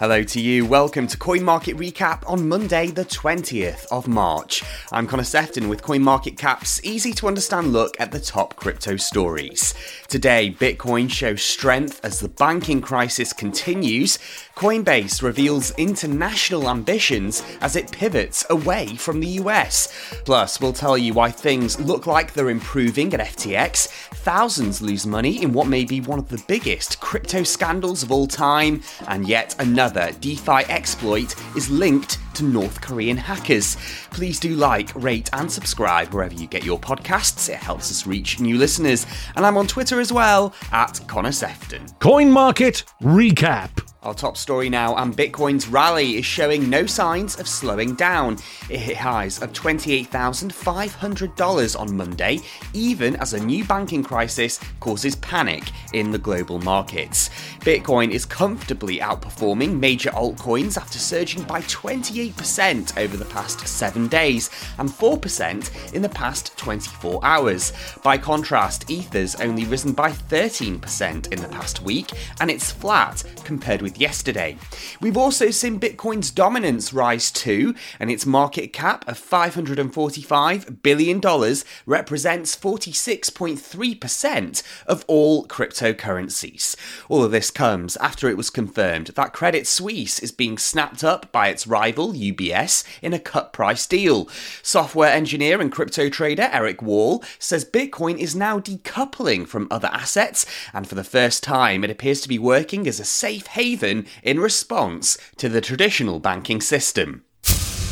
Hello to you. Welcome to Coin Market Recap on Monday, the 20th of March. I'm Connor Sephton with Coin Market Cap's easy to understand look at the top crypto stories. Today, Bitcoin shows strength as the banking crisis continues. Coinbase reveals international ambitions as it pivots away from the US. Plus, we'll tell you why things look like they're improving at FTX. Thousands lose money in what may be one of the biggest crypto scandals of all time, and yet another another DeFi exploit is linked to North Korean hackers. Please do like, rate, and subscribe wherever you get your podcasts. It helps us reach new listeners. And I'm on Twitter as well at Connor Sephton. Coin Market Recap. Our top story now, and Bitcoin's rally is showing no signs of slowing down. It hit highs of $28,500 on Monday, even as a new banking crisis causes panic in the global markets. Bitcoin is comfortably outperforming major altcoins after surging by 28% over the past seven days and 4% in the past 24 hours. By contrast, Ether's only risen by 13% in the past week, and it's flat compared with yesterday. We've also seen Bitcoin's dominance rise too, and its market cap of $545 billion represents 46.3% of all cryptocurrencies. All of this comes after it was confirmed that Credit Suisse is being snapped up by its rival UBS in a cut price deal. Software engineer and crypto trader Eric Wall says Bitcoin is now decoupling from other assets, and for the first time, it appears to be working as a safe haven in response to the traditional banking system.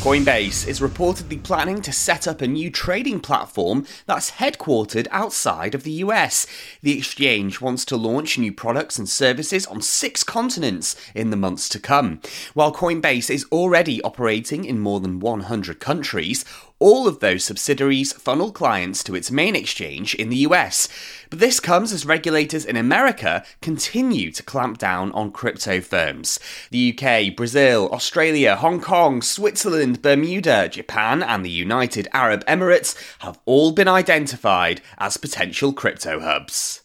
Coinbase is reportedly planning to set up a new trading platform that's headquartered outside of the US. The exchange wants to launch new products and services on six continents in the months to come. While Coinbase is already operating in more than 100 countries, all of those subsidiaries funnel clients to its main exchange in the US. But this comes as regulators in America continue to clamp down on crypto firms. The UK, Brazil, Australia, Hong Kong, Switzerland, Bermuda, Japan, and the United Arab Emirates have all been identified as potential crypto hubs.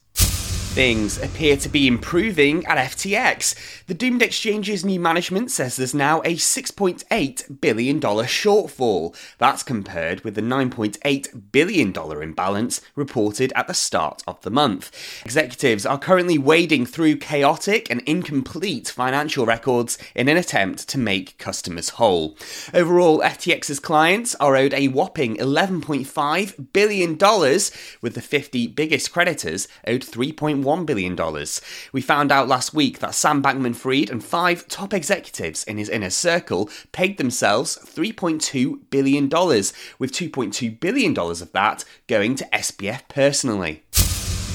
Things appear to be improving at FTX. The doomed exchange's new management says there's now a $6.8 billion shortfall. That's compared with the $9.8 billion imbalance reported at the start of the month. Executives are currently wading through chaotic and incomplete financial records in an attempt to make customers whole. Overall, FTX's clients are owed a whopping $11.5 billion, with the 50 biggest creditors owed 3.1 $1 billion. We found out last week that Sam Bankman Fried and five top executives in his inner circle paid themselves $3.2 billion, with $2.2 billion of that going to SBF personally.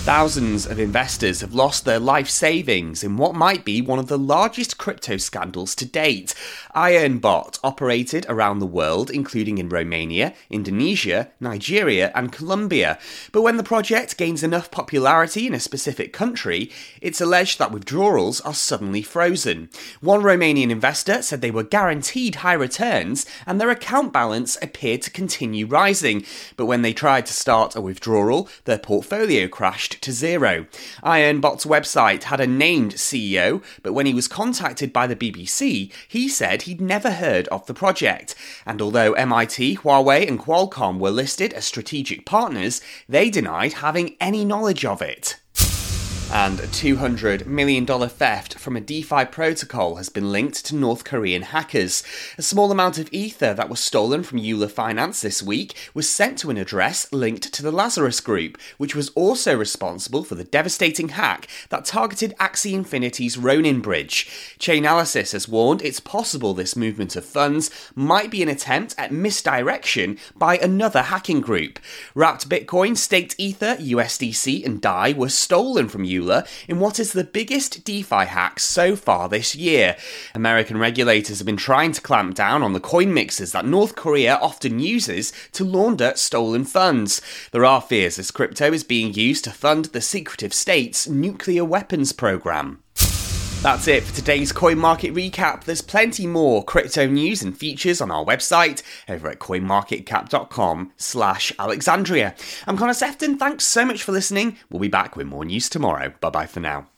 Thousands of investors have lost their life savings in what might be one of the largest crypto scandals to date. Ironbot operated around the world, including in Romania, Indonesia, Nigeria, and Colombia. But when the project gains enough popularity in a specific country, it's alleged that withdrawals are suddenly frozen. One Romanian investor said they were guaranteed high returns and their account balance appeared to continue rising. But when they tried to start a withdrawal, their portfolio crashed to zero. Ironbot's website had a named CEO, but when he was contacted by the BBC, he said he'd never heard of the project. And although MIT, Huawei, and Qualcomm were listed as strategic partners, they denied having any knowledge of it and a $200 million theft from a DeFi protocol has been linked to North Korean hackers. A small amount of Ether that was stolen from Euler Finance this week was sent to an address linked to the Lazarus Group, which was also responsible for the devastating hack that targeted Axie Infinity's Ronin bridge. Chainalysis has warned it's possible this movement of funds might be an attempt at misdirection by another hacking group. Wrapped Bitcoin, staked Ether, USDC, and DAI were stolen from Euler in what is the biggest DeFi hack so far this year. American regulators have been trying to clamp down on the coin mixers that North Korea often uses to launder stolen funds. There are fears this crypto is being used to fund the secretive state's nuclear weapons program. That's it for today's coin market recap. There's plenty more crypto news and features on our website over at coinmarketcap.com slash Alexandria. I'm Connor Sephton. Thanks so much for listening. We'll be back with more news tomorrow. Bye bye for now.